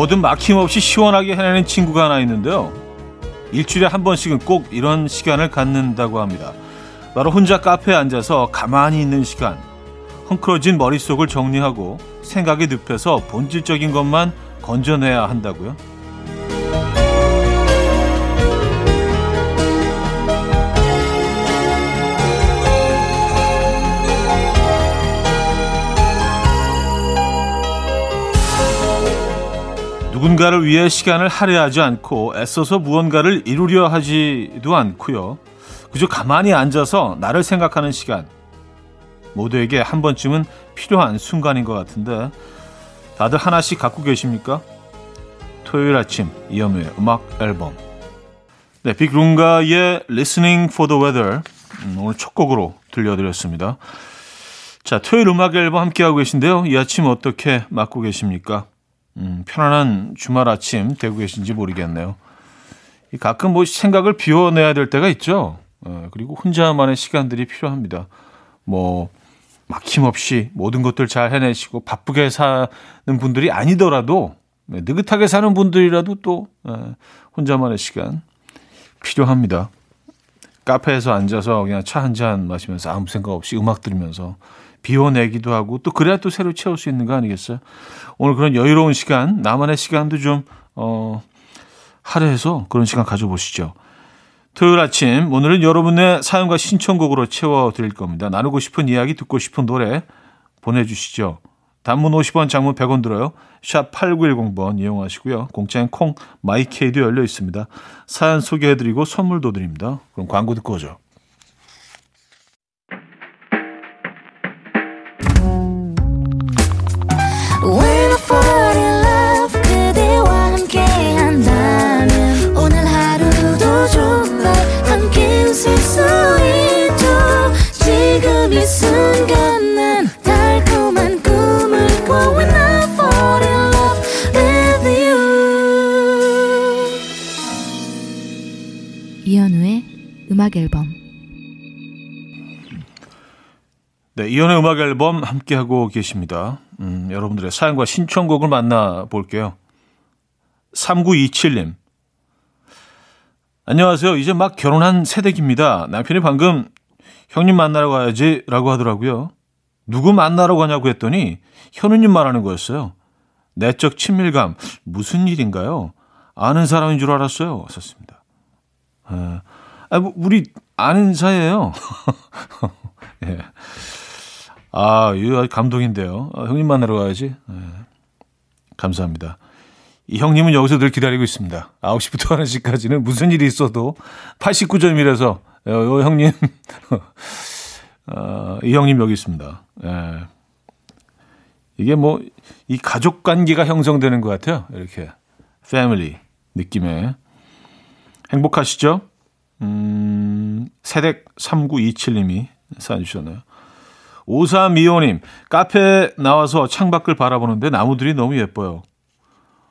뭐든 막힘없이 시원하게 해내는 친구가 하나 있는데요. 일주일에 한 번씩은 꼭 이런 시간을 갖는다고 합니다. 바로 혼자 카페에 앉아서 가만히 있는 시간. 헝클어진 머릿속을 정리하고 생각이 늪에서 본질적인 것만 건져내야 한다고요. 누군가를 위해 시간을 할애하지 않고 애써서 무언가를 이루려 하지도 않고요. 그저 가만히 앉아서 나를 생각하는 시간. 모두에게 한 번쯤은 필요한 순간인 것 같은데 다들 하나씩 갖고 계십니까? 토요일 아침 이현우의 음악 앨범 네, 빅룬가의 Listening for the Weather 음, 오늘 첫 곡으로 들려드렸습니다. 자, 토요일 음악 앨범 함께하고 계신데요. 이 아침 어떻게 맞고 계십니까? 음, 편안한 주말 아침 되고 계신지 모르겠네요. 가끔 뭐 생각을 비워내야 될 때가 있죠. 어, 그리고 혼자만의 시간들이 필요합니다. 뭐 막힘없이 모든 것들 잘 해내시고 바쁘게 사는 분들이 아니더라도 네, 느긋하게 사는 분들이라도 또 어, 혼자만의 시간 필요합니다. 카페에서 앉아서 그냥 차 한 잔 마시면서 아무 생각 없이 음악 들으면서 비워내기도 하고 또 그래야 또 새로 채울 수 있는 거 아니겠어요? 오늘 그런 여유로운 시간, 나만의 시간도 좀, 어, 할애해서 그런 시간 가져보시죠. 토요일 아침, 오늘은 여러분의 사연과 신청곡으로 채워드릴 겁니다. 나누고 싶은 이야기, 듣고 싶은 노래 보내주시죠. 단문 50원, 장문 100원 들어요. 샵 8910번 이용하시고요. 공짜인 콩, 마이케이도 열려 있습니다. 사연 소개해드리고 선물도 드립니다. 그럼 광고 듣고 오죠. 음악 앨범 네, 이연의 음악 앨범 함께 하고 계십니다. 음, 여러분들의 사연과 신청곡을 만나 볼게요. 3927님. 안녕하세요. 이제 막 결혼한 새댁입니다. 남편이 방금 형님 만나러 가야지 라고 하더라고요. 누구 만나러 가냐고 했더니 현우님 말하는 거였어요. 내적 친밀감, 무슨 일인가요? 아는 사람인 줄 알았어요. 썼습니다. 에, 아, 뭐, 우리 아는 사이예요. 예. 아, 이거 감동인데요. 아, 형님 만나러 가야지. 예. 감사합니다. 이 형님은 여기서 늘 기다리고 있습니다. 9시부터 1시까지는 무슨 일이 있어도 89점이라서 요, 요 형님 어, 이 형님 여기 있습니다. 예. 이게 뭐 이 가족 관계가 형성되는 것 같아요. 이렇게 패밀리 느낌의 행복하시죠? 음, 세댁 3927님이 사연 주셨네요. 5325님, 카페에 나와서 창밖을 바라보는데 나무들이 너무 예뻐요.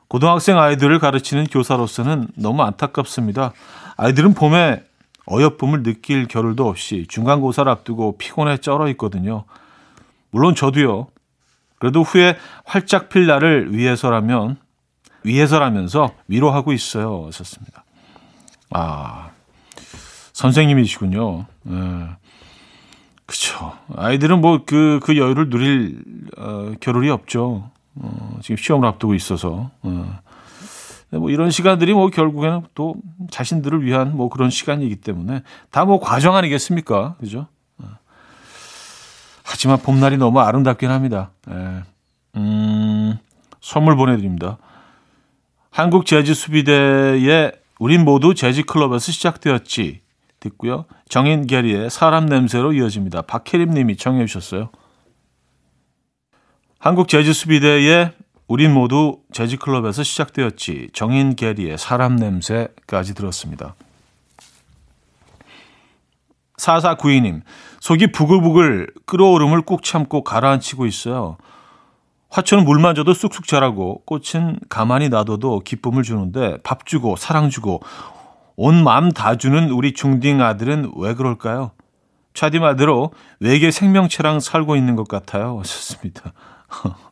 고등학생 아이들을 가르치는 교사로서는 너무 안타깝습니다. 아이들은 봄에 어여쁨을 느낄 겨를도 없이 중간고사를 앞두고 피곤해 쩔어 있거든요. 물론 저도요. 그래도 후에 활짝 필 날을 위해서라면, 위해서라면서 위로하고 있어요. 하셨습니다. 아, 선생님이시군요. 예. 그쵸. 아이들은 뭐 그, 그 여유를 누릴, 어, 겨를이 없죠. 어, 지금 시험을 앞두고 있어서. 어. 뭐 이런 시간들이 뭐 결국에는 또 자신들을 위한 뭐 그런 시간이기 때문에 다 뭐 과정 아니겠습니까? 그죠? 어. 하지만 봄날이 너무 아름답긴 합니다. 예. 음, 선물 보내드립니다. 한국 재즈 수비대의 우린 모두 재즈 클럽에서 시작되었지. 듣고요. 정인 게리의 사람 냄새로 이어집니다. 박혜림 님이 청해 주셨어요. 한국 재즈 수비대의 우린 모두 재즈 클럽에서 시작되었지. 정인 게리의 사람 냄새까지 들었습니다. 4492님, 속이 부글부글 끓어오름을 꾹 참고 가라앉히고 있어요. 화초는 물만 줘도 쑥쑥 자라고 꽃은 가만히 놔둬도 기쁨을 주는데 밥 주고 사랑 주고 온 마음 다 주는 우리 중딩 아들은 왜 그럴까요? 차디 말대로 외계 생명체랑 살고 있는 것 같아요. 하셨습니다.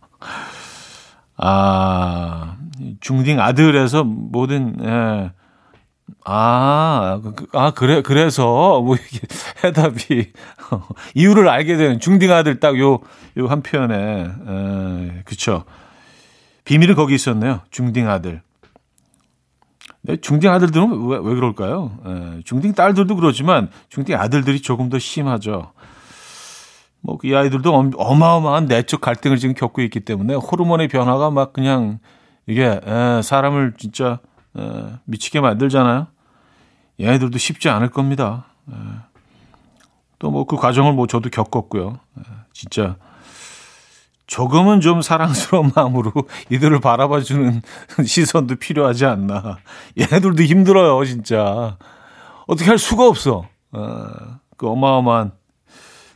아, 중딩 아들에서 모든 예. 아, 그, 그, 아 그래 그래서 뭐 이게 해답이 이유를 알게 되는 중딩 아들 딱 요 요 한 표현에 에, 그쵸 비밀은 거기 있었네요. 중딩 아들. 네, 중딩 아들들은 왜, 왜 그럴까요? 에, 중딩 딸들도 그러지만 중딩 아들들이 조금 더 심하죠. 뭐 이 아이들도 어마어마한 내적 갈등을 지금 겪고 있기 때문에 호르몬의 변화가 막 그냥 이게 에, 사람을 진짜 에, 미치게 만들잖아요. 얘네들도 쉽지 않을 겁니다. 또 뭐 그 과정을 뭐 저도 겪었고요. 에, 진짜 조금은 좀 사랑스러운 마음으로 이들을 바라봐주는 시선도 필요하지 않나. 얘네들도 힘들어요, 진짜. 어떻게 할 수가 없어. 어, 그 어마어마한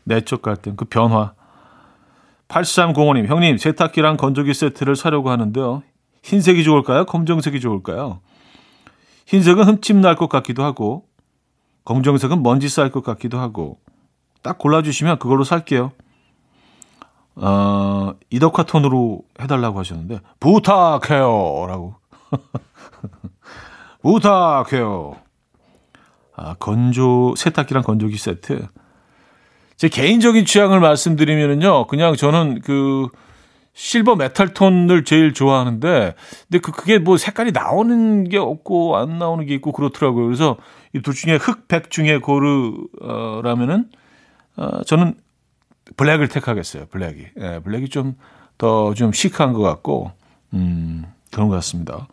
내적 갈등, 그 변화. 8305님, 형님, 세탁기랑 건조기 세트를 사려고 하는데요. 흰색이 좋을까요? 검정색이 좋을까요? 흰색은 흠집 날 것 같기도 하고, 검정색은 먼지 쌓일 것 같기도 하고, 딱 골라주시면 그걸로 살게요. 어, 이덕화 톤으로 해달라고 하셨는데, 부탁해요! 라고. 부탁해요. 아, 건조, 세탁기랑 건조기 세트. 제 개인적인 취향을 말씀드리면은요, 그냥 저는 그, 실버 메탈 톤을 제일 좋아하는데, 근데 그, 그게 뭐 색깔이 나오는 게 없고, 안 나오는 게 있고 그렇더라고요. 그래서 이 둘 중에 흑, 백 중에 고르라면은, 어, 저는 블랙을 택하겠어요. 블랙이. 예, 블랙이 좀 더좀 좀 시크한 것 같고, 음, 그런 것 같습니다.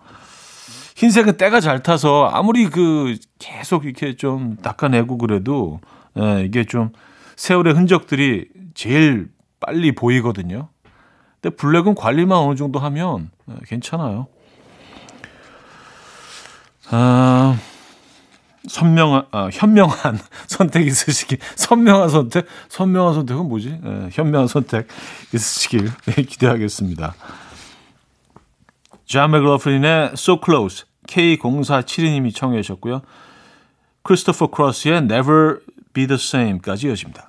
흰색은 때가 잘 타서 아무리 그 계속 이렇게 좀 닦아내고 그래도, 예, 이게 좀 세월의 흔적들이 제일 빨리 보이거든요. 근데 블랙은 관리만 어느 정도 하면 예, 괜찮아요. 아, 선명한, 아, 현명한 선택 있으시길. 선명한 선택? 선명한 선택은 뭐지? 예, 현명한 선택 있으시길 기대하겠습니다. 존 맥러플린의 So Close, K0472님이 청해 주셨고요. 크리스토퍼 크로스의 Never Be The Same까지 이어집니다.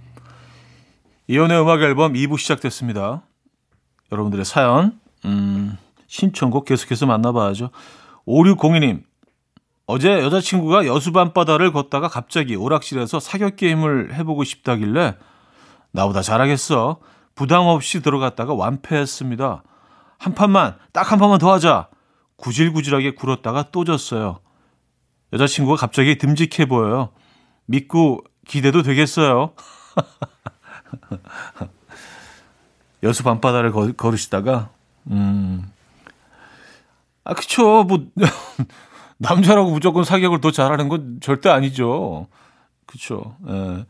이현우의 음악 앨범 2부 시작됐습니다. 여러분들의 사연 음, 신청곡 계속해서 만나봐야죠. 5602님 어제 여자친구가 여수 밤바다를 걷다가 갑자기 오락실에서 사격 게임을 해보고 싶다길래 나보다 잘하겠어. 부담 없이 들어갔다가 완패했습니다. 한 판만 딱 한 판만 더 하자. 구질구질하게 굴었다가 또 졌어요. 여자친구가 갑자기 듬직해 보여요. 믿고 기대도 되겠어요. 여수 밤바다를 걸, 걸으시다가, 음. 아, 그쵸. 뭐, 남자라고 무조건 사격을 더 잘하는 건 절대 아니죠. 그쵸. 예.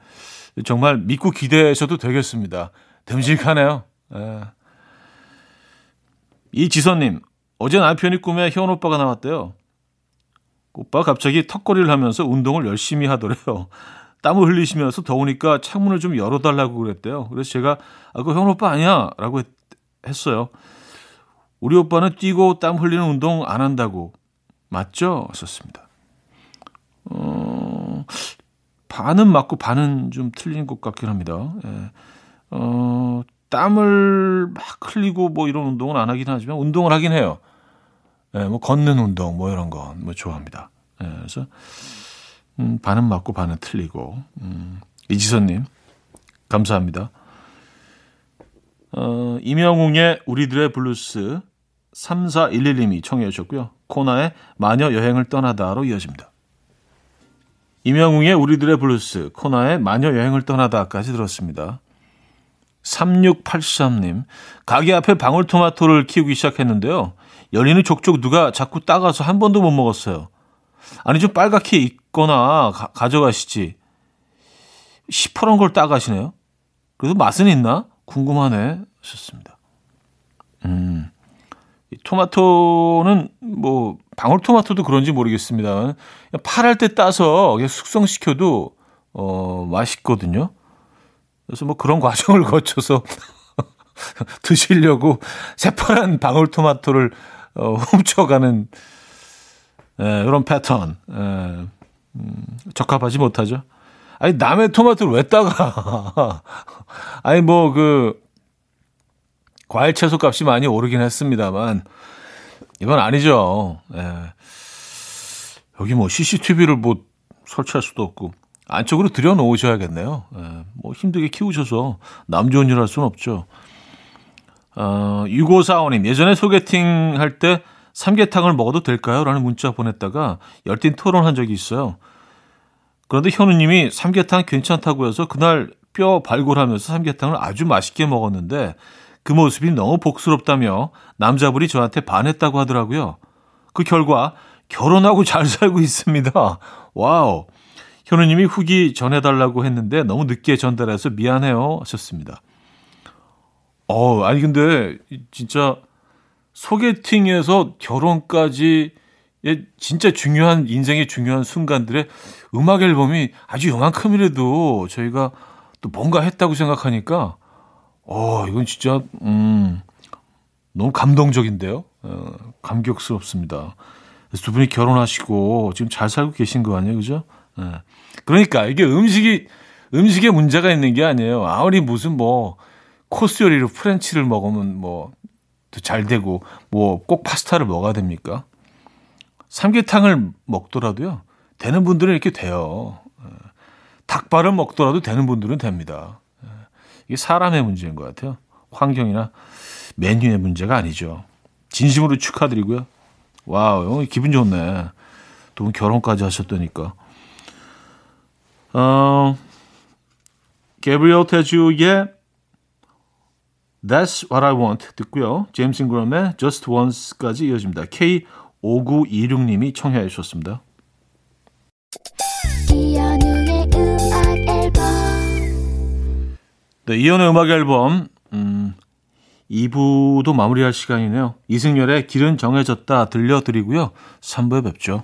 정말 믿고 기대하셔도 되겠습니다. 듬직하네요. 예. 이지선님, 어제 남편이 꿈에 현 오빠가 나왔대요. 오빠 갑자기 턱걸이를 하면서 운동을 열심히 하더래요. 땀을 흘리시면서 더우니까 창문을 좀 열어달라고 그랬대요. 그래서 제가 아, 그거 형 오빠 아니야? 라고 했, 했어요. 우리 오빠는 뛰고 땀 흘리는 운동 안 한다고. 맞죠? 썼습니다. 어, 반은 맞고 반은 좀 틀린 것 같긴 합니다. 예. 어, 땀을 막 흘리고 뭐 이런 운동은 안 하긴 하지만 운동을 하긴 해요. 예, 뭐 걷는 운동 뭐 이런 거뭐 좋아합니다. 예, 그래서 음, 반은 맞고 반은 틀리고 음, 이지선님 감사합니다. 어, 임영웅의 우리들의 블루스 3411님이 청해 주셨고요. 코나의 마녀 여행을 떠나다로 이어집니다. 임영웅의 우리들의 블루스, 코나의 마녀 여행을 떠나다까지 들었습니다. 3683님, 가게 앞에 방울토마토를 키우기 시작했는데요. 열리는 족족 누가 자꾸 따가서 한 번도 못 먹었어요. 아니, 좀 빨갛게 익거나 가, 져가시지 시퍼런 걸 따가시네요. 그래도 맛은 있나? 궁금하네. 하셨습니다. 음, 토마토는 뭐 방울토마토도 그런지 모르겠습니다. 파랄 때 따서 숙성시켜도 어 맛있거든요. 그래서 뭐 그런 과정을 거쳐서 드시려고 새파란 방울토마토를 어, 훔쳐가는 에, 이런 패턴 에, 음, 적합하지 못하죠. 아니 남의 토마토를 왜 따가? 아니 뭐 그 과일 채소 값이 많이 오르긴 했습니다만 이건 아니죠. 예. 여기 뭐 CCTV를 뭐 설치할 수도 없고 안쪽으로 들여놓으셔야겠네요. 예. 뭐 힘들게 키우셔서 남 좋은 일 할 수는 없죠. 어, 6545님, 예전에 소개팅 할때 삼계탕을 먹어도 될까요? 라는 문자 보냈다가 열띤 토론한 적이 있어요. 그런데 현우님이 삼계탕 괜찮다고 해서 그날 뼈 발굴하면서 삼계탕을 아주 맛있게 먹었는데 그 모습이 너무 복스럽다며 남자분이 저한테 반했다고 하더라고요. 그 결과 결혼하고 잘 살고 있습니다. 와우. 현우님이 후기 전해달라고 했는데 너무 늦게 전달해서 미안해요 하셨습니다. 어, 아니 근데 진짜 소개팅에서 결혼까지 진짜 중요한 인생의 중요한 순간들에 음악 앨범이 아주 요만큼이라도 저희가 또 뭔가 했다고 생각하니까 어 이건 진짜 음 너무 감동적인데요. 어, 감격스럽습니다. 두 분이 결혼하시고 지금 잘 살고 계신 거 아니에요, 그죠? 예. 그러니까 이게 음식이 음식에 문제가 있는 게 아니에요. 아무리 무슨 뭐 코스 요리로 프렌치를 먹으면 뭐 잘 되고 뭐 꼭 파스타를 먹어야 됩니까? 삼계탕을 먹더라도요. 되는 분들은 이렇게 돼요. 예. 닭발을 먹더라도 되는 분들은 됩니다. 예. 이게 사람의 문제인 것 같아요. 환경이나 메뉴의 문제가 아니죠. 진심으로 축하드리고요. 와우, 기분 좋네. 두분 결혼까지 하셨다니까. 어, 게브리엘 테주의 That's What I Want 듣고요. 제임스 잉그럼의 Just Once까지 이어집니다. K5926님이 청해 주셨습니다. 네, 이연의 음악 앨범 음, 2부도 마무리할 시간이네요. 이승열의 길은 정해졌다 들려드리고요. 3부에 뵙죠.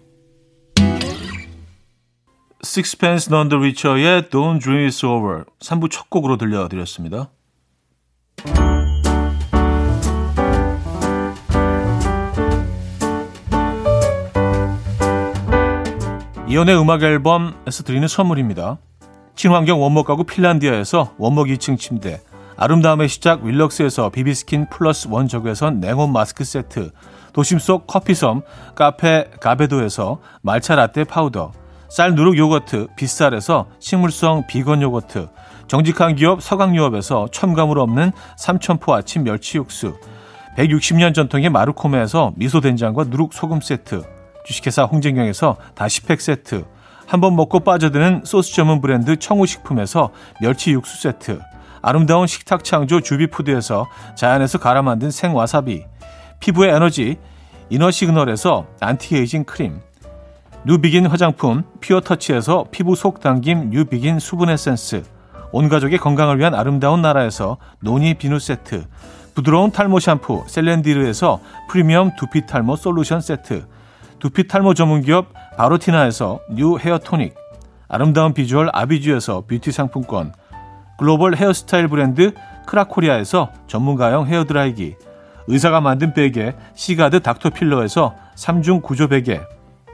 Sixpence None the Richer의 Don't Dream It's Over 3부 첫 곡으로 들려드렸습니다. 이현우의 음악 앨범에서 드리는 선물입니다. 친환경 원목 가구 핀란디아에서 원목 2층 침대 아름다움의 시작 윌럭스에서 비비스킨 플러스 원적외선 냉온 마스크 세트 도심 속 커피섬 카페 가베도에서 말차 라떼 파우더 쌀 누룩 요거트 빗살에서 식물성 비건 요거트 정직한 기업 서강유업에서 첨가물 없는 삼천포 아침 멸치 육수 160년 전통의 마루코메에서 미소된장과 누룩 소금 세트 주식회사 홍진경에서 다시팩 세트 한 번 먹고 빠져드는 소스 전문 브랜드 청우식품에서 멸치 육수 세트 아름다운 식탁 창조 주비푸드에서 자연에서 갈아 만든 생와사비 피부의 에너지 이너시그널에서 안티에이징 크림 뉴비긴 화장품 피어터치에서 피부 속 당김 뉴비긴 수분 에센스 온 가족의 건강을 위한 아름다운 나라에서 노니 비누 세트 부드러운 탈모 샴푸 셀렌디르에서 프리미엄 두피 탈모 솔루션 세트 두피 탈모 전문 기업 바로티나에서 뉴 헤어 토닉 아름다운 비주얼 아비주에서 뷰티 상품권 글로벌 헤어스타일 브랜드 크라코리아에서 전문가용 헤어 드라이기 의사가 만든 베개 시가드 닥터필러에서 3중 구조 베개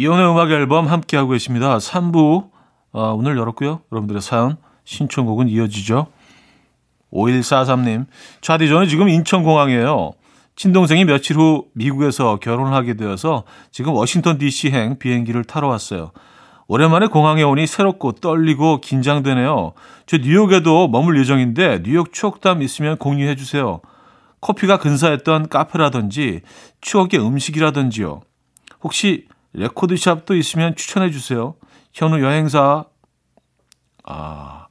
이현우의 음악 앨범 함께하고 계십니다. 3부 어, 오늘 열었고요. 여러분들의 사연 신청곡은 이어지죠. 5143님 차디 저는 지금 인천공항이에요. 친동생이 며칠 후 미국에서 결혼을 하게 되어서 지금 워싱턴 DC행 비행기를 타러 왔어요. 오랜만에 공항에 오니 새롭고 떨리고 긴장되네요. 저 뉴욕에도 머물 예정인데 뉴욕 추억담 있으면 공유해 주세요. 커피가 근사했던 카페라든지 추억의 음식이라든지요. 혹시 레코드샵도 있으면 추천해 주세요. 현우 여행사 아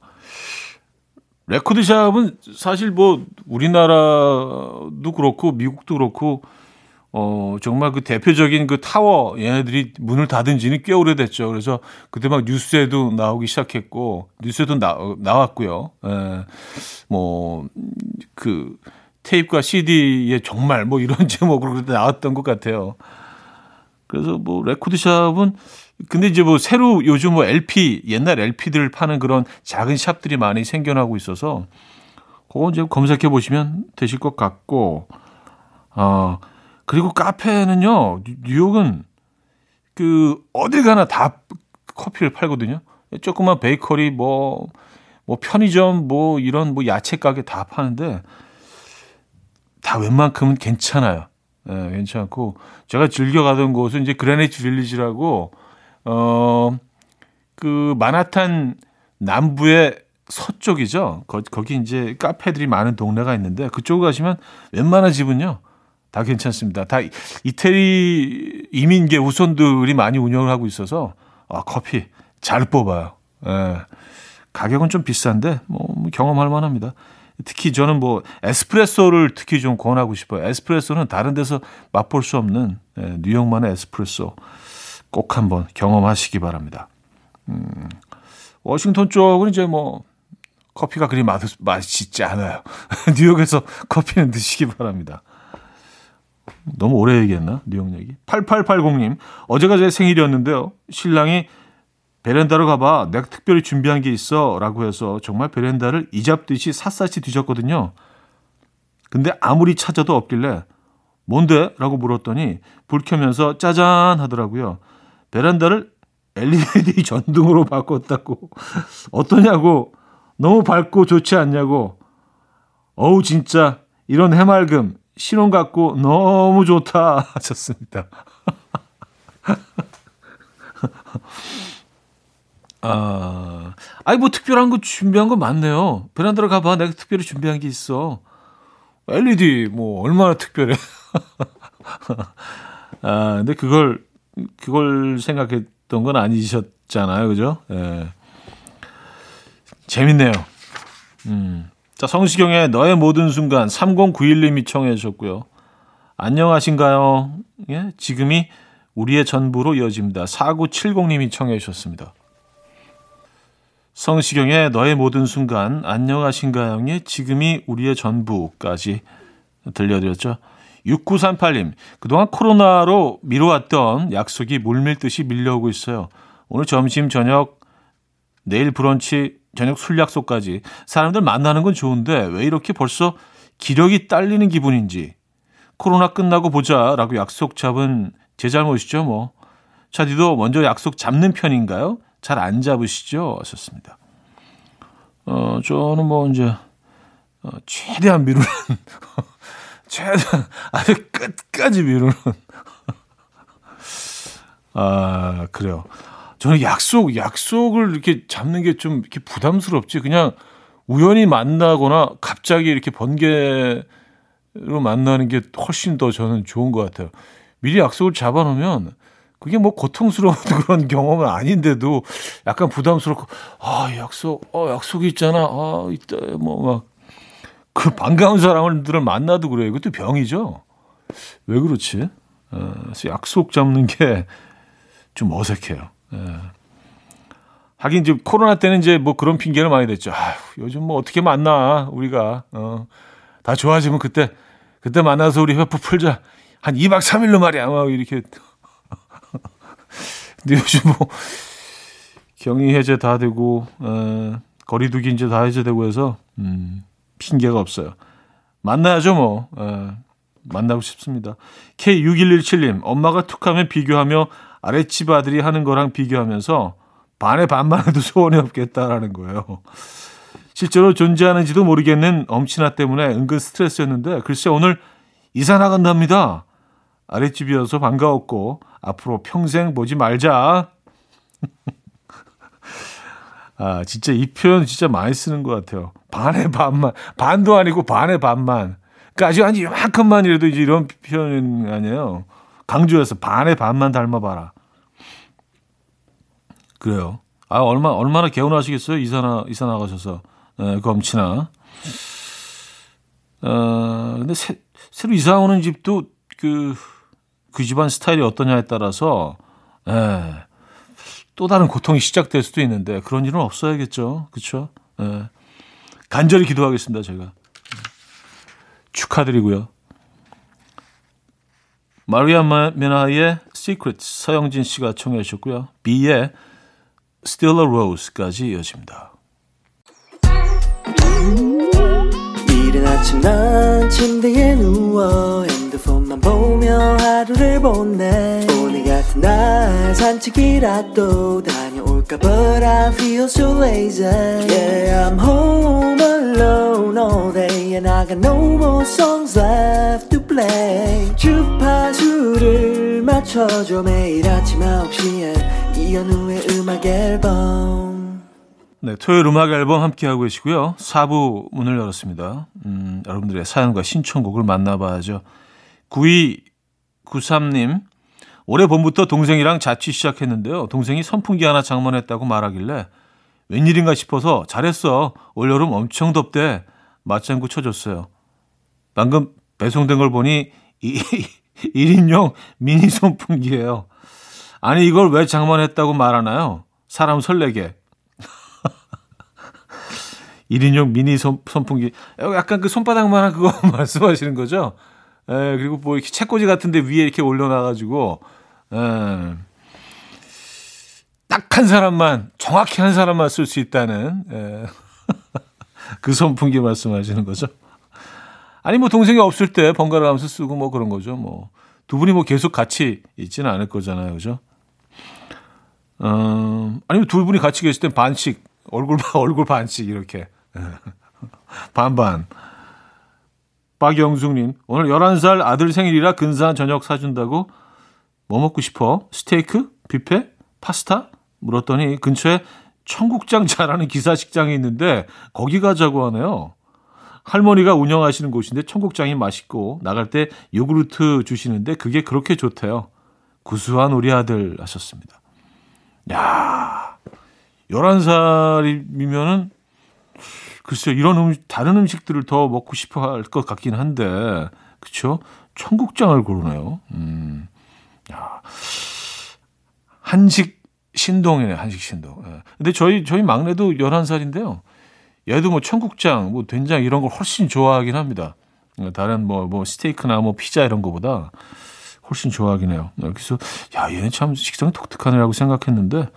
레코드샵은 사실 뭐 우리나라도 그렇고 미국도 그렇고 어 정말 그 대표적인 그 타워 얘네들이 문을 닫은 지는 꽤 오래됐죠. 그래서 그때 막 뉴스에도 나오기 시작했고 뉴스에도 나, 나왔고요. 예. 뭐그 테이프와 CD에 정말 뭐 이런 제목으로 나왔던 것 같아요. 그래서 뭐 레코드샵은 근데 이제 뭐 새로 요즘 뭐 LP 옛날 LP들 파는 그런 작은 샵들이 많이 생겨나고 있어서 그거 이제 검색해 보시면 되실 것 같고 어 그리고 카페는요 뉴욕은 그 어딜 가나 다 커피를 팔거든요. 조그만 베이커리 뭐뭐 뭐 편의점 뭐 이런 뭐 야채 가게 다 파는데 다 웬만큼은 괜찮아요. 예, 괜찮고 제가 즐겨 가던 곳은 이제 그라니트 빌리지라고 어그 마나탄 남부의 서쪽이죠. 거, 거기 이제 카페들이 많은 동네가 있는데 그쪽 가시면 웬만한 집은요. 다 괜찮습니다. 다 이태리 이민계 후손들이 많이 운영을 하고 있어서 아, 커피 잘 뽑아요. 예. 가격은 좀 비싼데 뭐, 뭐 경험할 만합니다. 특히 저는 뭐 에스프레소를 특히 좀 권하고 싶어요. 에스프레소는 다른 데서 맛볼 수 없는 예, 뉴욕만의 에스프레소 꼭 한번 경험하시기 바랍니다. 음, 워싱턴 쪽은 이제 뭐 커피가 그리 맛, 맛있지 않아요. 뉴욕에서 커피는 드시기 바랍니다. 너무 오래 얘기했나? 뉴욕 얘기. 8880님, 어제가 제 생일이었는데요. 신랑이 베란다로 가봐. 내가 특별히 준비한 게 있어. 라고 해서 정말 베란다를 이잡듯이 샅샅이 뒤졌거든요. 근데 아무리 찾아도 없길래 뭔데? 라고 물었더니 불 켜면서 짜잔 하더라고요. 베란다를 LED 전등으로 바꿨다고. 어떠냐고. 너무 밝고 좋지 않냐고. 어우, 진짜. 이런 해맑음. 신혼 같고 너무 좋다. 하셨습니다. 아, 아니, 뭐 특별한 거 준비한 거 많네요. 베란다로 가봐. 내가 특별히 준비한 게 있어. LED, 뭐, 얼마나 특별해. 아, 근데 그걸, 그걸 생각했던 건 아니셨잖아요. 그죠? 예. 재밌네요. 음. 자, 성시경의 너의 모든 순간 3091님이 청해 주셨고요. 안녕하신가요? 예, 지금이 우리의 전부로 이어집니다. 4970님이 청해 주셨습니다. 성시경의 너의 모든 순간, 안녕하신가요의 지금이 우리의 전부까지 들려드렸죠. 6938님, 그동안 코로나로 미뤄왔던 약속이 물밀듯이 밀려오고 있어요. 오늘 점심, 저녁, 내일 브런치, 저녁 술 약속까지 사람들 만나는 건 좋은데 왜 이렇게 벌써 기력이 딸리는 기분인지 코로나 끝나고 보자 라고 약속 잡은 제 잘못이죠 뭐 차디도 먼저 약속 잡는 편인가요? 잘 안 잡으시죠? 하셨습니다. 어 저는 뭐 이제 어, 최대한 미루는 최대한 아주 끝까지 미루는 아 그래요. 저는 약속, 약속을 이렇게 잡는 게 좀 이렇게 부담스럽지. 그냥 우연히 만나거나 갑자기 이렇게 번개로 만나는 게 훨씬 더 저는 좋은 것 같아요. 미리 약속을 잡아놓으면 그게 뭐 고통스러운 그런 경험은 아닌데도 약간 부담스럽고, 아, 약속, 어, 약속이 있잖아. 아, 이따, 뭐, 막. 그 반가운 사람들을 만나도 그래요. 이것도 병이죠. 왜 그렇지? 어, 그래서 약속 잡는 게 좀 어색해요. 예. 하긴 이제 코로나 때는 이제 뭐 그런 핑계를 많이 댔죠. 아, 요즘 뭐 어떻게 만나 우리가 어, 다 좋아지면 그때 그때 만나서 우리 회포 풀자 한 2박 3일로 말이야 막 이렇게. 근데 요즘 뭐 격리 해제 다 되고 어, 거리두기 이제 다 해제되고 해서 음, 핑계가 없어요. 만나야죠 뭐. 어, 만나고 싶습니다. K6117님 엄마가 툭하면 비교하며 아랫집 아들이 하는 거랑 비교하면서 반의 반만 해도 소원이 없겠다라는 거예요. 실제로 존재하는지도 모르겠는 엄친아 때문에 은근 스트레스였는데 글쎄 오늘 이사 나간답니다. 아랫집이어서 반가웠고 앞으로 평생 보지 말자. 아 진짜 이 표현 진짜 많이 쓰는 것 같아요. 반의 반만 반도 아니고 반의 반만. 그러니까 아직 한 이만큼만이라도 이제 이런 표현 아니에요. 강조해서 반의 반만 닮아봐라. 그래요. 아 얼마 얼마나 개운하시겠어요 이사 이사 나가셔서 에, 검치나. 어 근데 새, 새로 이사 오는 집도 그 그그 집안 스타일이 어떠냐에 따라서 에, 또 다른 고통이 시작될 수도 있는데 그런 일은 없어야겠죠. 그렇죠? 에, 간절히 기도하겠습니다 제가. 축하드리고요. 마리아 메나의 Secret 서영진 씨가 청해 주셨고요. B의 Still a Rose까지 이어집니다. 이른 아침 난 침대에 누워 핸드폰만 보며 하루를 보내 오늘 같은 날 산책이라도 다녀올까 But I feel so lazy Yeah I'm home alone all day And I got no more songs left to play 주파수를 맞춰줘 매일 아침 9시에 이현우의 음악 앨범 네, 토요일 음악 앨범 함께하고 계시고요. 4부 문을 열었습니다. 음, 여러분들의 사연과 신청곡을 만나봐야죠. 9293님, 올해 봄부터 동생이랑 자취 시작했는데요. 동생이 선풍기 하나 장만했다고 말하길래 웬일인가 싶어서 잘했어. 올여름 엄청 덥대. 맞장구 쳐줬어요. 방금 배송된 걸 보니 이, 1인용 미니 선풍기예요. 아니 이걸 왜 장만했다고 말하나요? 사람 설레게. 1인용 미니 선, 선풍기. 약간 그 손바닥만한 그거 말씀하시는 거죠? 에, 예, 그리고 뭐 이렇게 책꽂이 같은데 위에 이렇게 올려놔가지고, 예. 딱한 사람만, 정확히 한 사람만 쓸 수 있다는, 에, 예. 그 선풍기 말씀하시는 거죠? 아니, 뭐 동생이 없을 때 번갈아 가면서 쓰고 뭐 그런 거죠. 뭐. 두 분이 뭐 계속 같이 있지는 않을 거잖아요. 그죠? 어, 아니면 두 분이 같이 계실 땐 반씩, 얼굴, 얼굴 반씩 이렇게. 반반. 박영숙님, 오늘 11살 아들 생일이라 근사한 저녁 사준다고 뭐 먹고 싶어? 스테이크? 뷔페? 파스타? 물었더니 근처에 청국장 잘하는 기사식장이 있는데 거기 가자고 하네요. 할머니가 운영하시는 곳인데 청국장이 맛있고 나갈 때 요구르트 주시는데 그게 그렇게 좋대요. 구수한 우리 아들 하셨습니다. 야, 11살이면은 글쎄요, 이런 음식, 다른 음식들을 더 먹고 싶어 할 것 같긴 한데, 그쵸? 청국장을 고르네요. 음, 야. 한식 신동이네, 한식 신동. 예. 근데 저희, 저희 막내도 11살인데요. 얘도 뭐 청국장, 뭐 된장 이런 걸 훨씬 좋아하긴 합니다. 다른 뭐, 뭐 스테이크나 뭐 피자 이런 거보다 훨씬 좋아하긴 해요. 그래서, 야, 얘는 참 식성이 독특하네라고 생각했는데,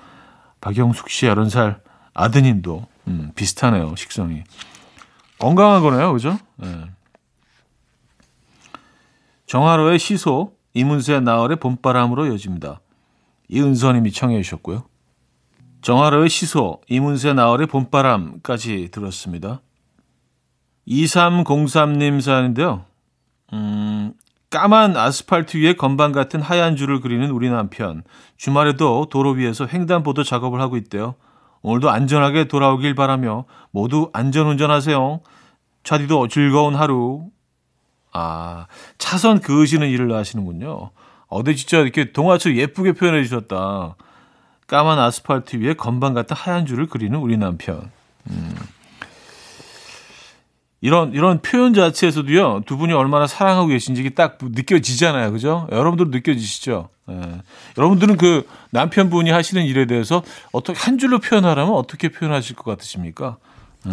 박영숙 씨 11살 아드님도 음, 비슷하네요, 식성이. 건강한 거네요, 그죠? 네. 정하로의 시소, 이문세 나얼의 봄바람으로 여집니다. 이은서님이 청해 주셨고요. 정하로의 시소, 이문세 나얼의 봄바람까지 들었습니다. 2303님 사연인데요. 음, 까만 아스팔트 위에 건반 같은 하얀 줄을 그리는 우리 남편. 주말에도 도로 위에서 횡단보도 작업을 하고 있대요. 오늘도 안전하게 돌아오길 바라며 모두 안전운전하세요. 차디도 즐거운 하루. 아, 차선 그으시는 일을 하시는군요. 어디 진짜 이렇게 동화처럼 예쁘게 표현해 주셨다. 까만 아스팔트 위에 건반 같은 하얀 줄을 그리는 우리 남편. 음. 이런 이런 표현 자체에서도요 두 분이 얼마나 사랑하고 계신지 딱 느껴지잖아요, 그죠? 여러분들 느껴지시죠? 예. 여러분들은 그 남편분이 하시는 일에 대해서 어떻게 한 줄로 표현하라면 어떻게 표현하실 것 같으십니까? 예.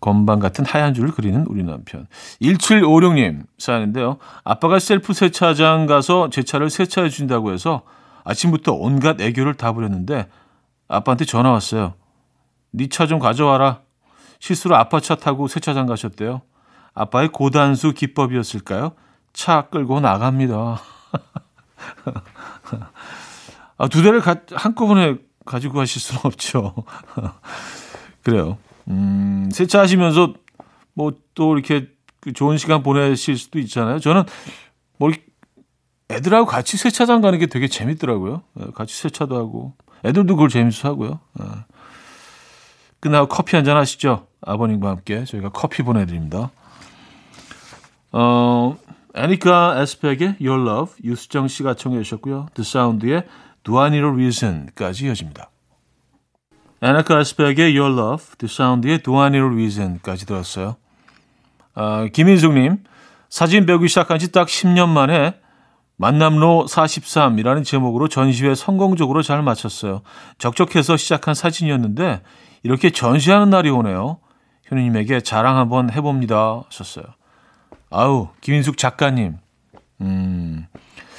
건반 같은 하얀 줄을 그리는 우리 남편. 1756님 사연인데요. 아빠가 셀프 세차장 가서 제 차를 세차해 준다고 해서 아침부터 온갖 애교를 다 부렸는데 아빠한테 전화 왔어요. 네 차 좀 가져와라. 실수로 아빠 차 타고 세차장 가셨대요. 아빠의 고단수 기법이었을까요? 차 끌고 나갑니다. 아, 두 대를 가, 한꺼번에 가지고 가실 수는 없죠. 그래요. 음, 세차하시면서 뭐 또 이렇게 그 좋은 시간 보내실 수도 있잖아요. 저는 뭐 애들하고 같이 세차장 가는 게 되게 재밌더라고요. 예, 같이 세차도 하고 애들도 그걸 재밌어 하고요. 예. 끝나고 커피 한 잔 하시죠. 아버님과 함께 저희가 커피 보내드립니다. 어, 애니카 에스펙의 Your Love 유수정 씨가 청해 주셨고요. The Sound의 Do I Need a Reason까지 이어집니다. 애니카 에스펙의 Your Love, The Sound의 Do I Need a Reason까지 들었어요. 어, 김인숙님, 사진 배우기 시작한 지 딱 10년 만에 만남로 43이라는 제목으로 전시회 성공적으로 잘 마쳤어요. 적적해서 시작한 사진이었는데 이렇게 전시하는 날이 오네요. 현우님에게 자랑 한번 해봅니다. 하셨어요. 아우, 김인숙 작가님. 음.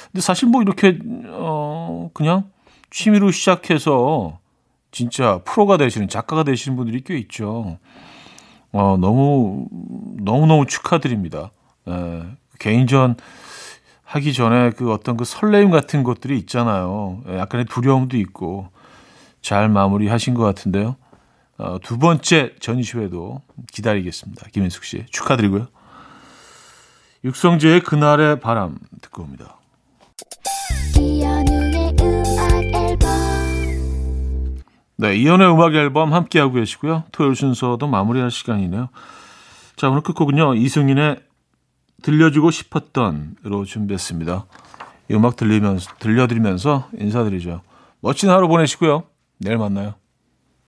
근데 사실 뭐 이렇게, 어, 그냥 취미로 시작해서 진짜 프로가 되시는, 작가가 되시는 분들이 꽤 있죠. 어, 너무, 너무너무 축하드립니다. 에, 개인전 하기 전에 그 어떤 그 설레임 같은 것들이 있잖아요. 약간의 두려움도 있고 잘 마무리하신 것 같은데요. 어, 두 번째 전시회도 기다리겠습니다. 김인숙 씨 축하드리고요. 육성재의 그날의 바람 듣고 옵니다. 네, 이연의 음악 앨범 함께하고 계시고요. 토요일 순서도 마무리할 시간이네요. 자, 오늘 끝곡은요. 이승인의 들려주고 싶었던으로 준비했습니다. 이 음악 들리면서, 들려드리면서 인사드리죠. 멋진 하루 보내시고요. 내일 만나요.